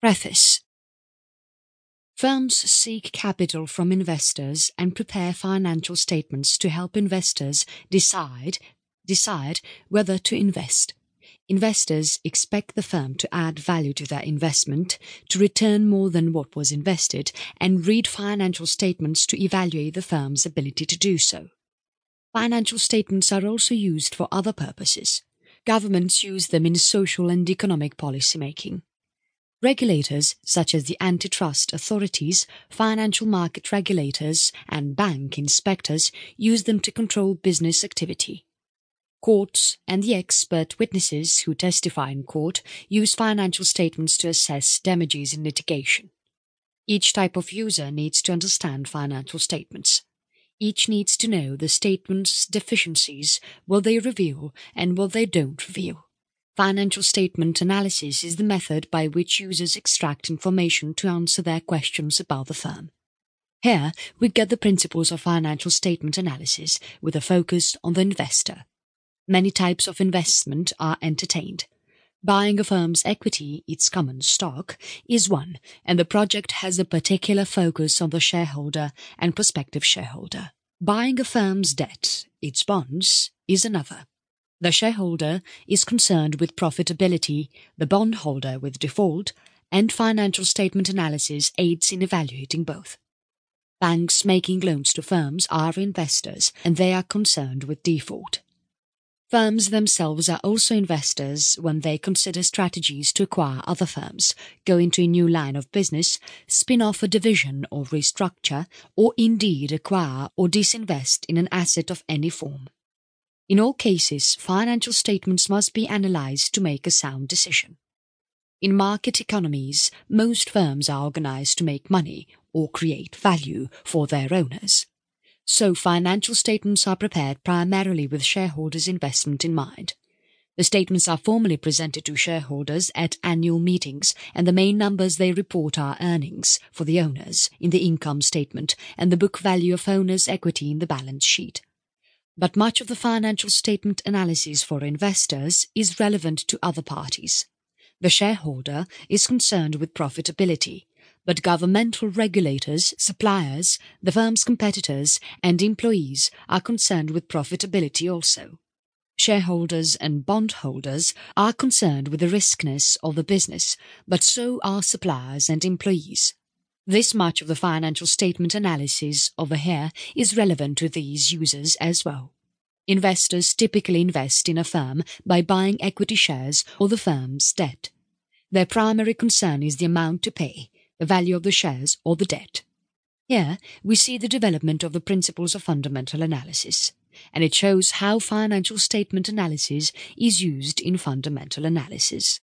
Preface Firms seek capital from investors and prepare financial statements to help investors decide decide whether to invest. Investors expect the firm to add value to their investment, to return more than what was invested, and read financial statements to evaluate the firm's ability to do so. Financial statements are also used for other purposes. Governments use them in social and economic policy making. Regulators, such as the antitrust authorities, financial market regulators, and bank inspectors, use them to control business activity. Courts and the expert witnesses who testify in court use financial statements to assess damages in litigation. Each type of user needs to understand financial statements. Each needs to know the statement's deficiencies, what they reveal and what they don't reveal. Financial statement analysis is the method by which users extract information to answer their questions about the firm. Here, we get the principles of financial statement analysis with a focus on the investor. Many types of investment are entertained. Buying a firm's equity, its common stock, is one, and the project has a particular focus on the shareholder and prospective shareholder. Buying a firm's debt, its bonds, is another. The shareholder is concerned with profitability, the bondholder with default, and financial statement analysis aids in evaluating both. Banks making loans to firms are investors and they are concerned with default. Firms themselves are also investors when they consider strategies to acquire other firms, go into a new line of business, spin off a division or restructure, or indeed acquire or disinvest in an asset of any form. In all cases, financial statements must be analyzed to make a sound decision. In market economies, most firms are organized to make money or create value for their owners. So financial statements are prepared primarily with shareholders' investment in mind. The statements are formally presented to shareholders at annual meetings and the main numbers they report are earnings for the owners in the income statement and the book value of owners' equity in the balance sheet but much of the financial statement analysis for investors is relevant to other parties. The shareholder is concerned with profitability, but governmental regulators, suppliers, the firm's competitors, and employees are concerned with profitability also. Shareholders and bondholders are concerned with the riskness of the business, but so are suppliers and employees. This much of the financial statement analysis over here is relevant to these users as well. Investors typically invest in a firm by buying equity shares or the firm's debt. Their primary concern is the amount to pay, the value of the shares or the debt. Here, we see the development of the principles of fundamental analysis, and it shows how financial statement analysis is used in fundamental analysis.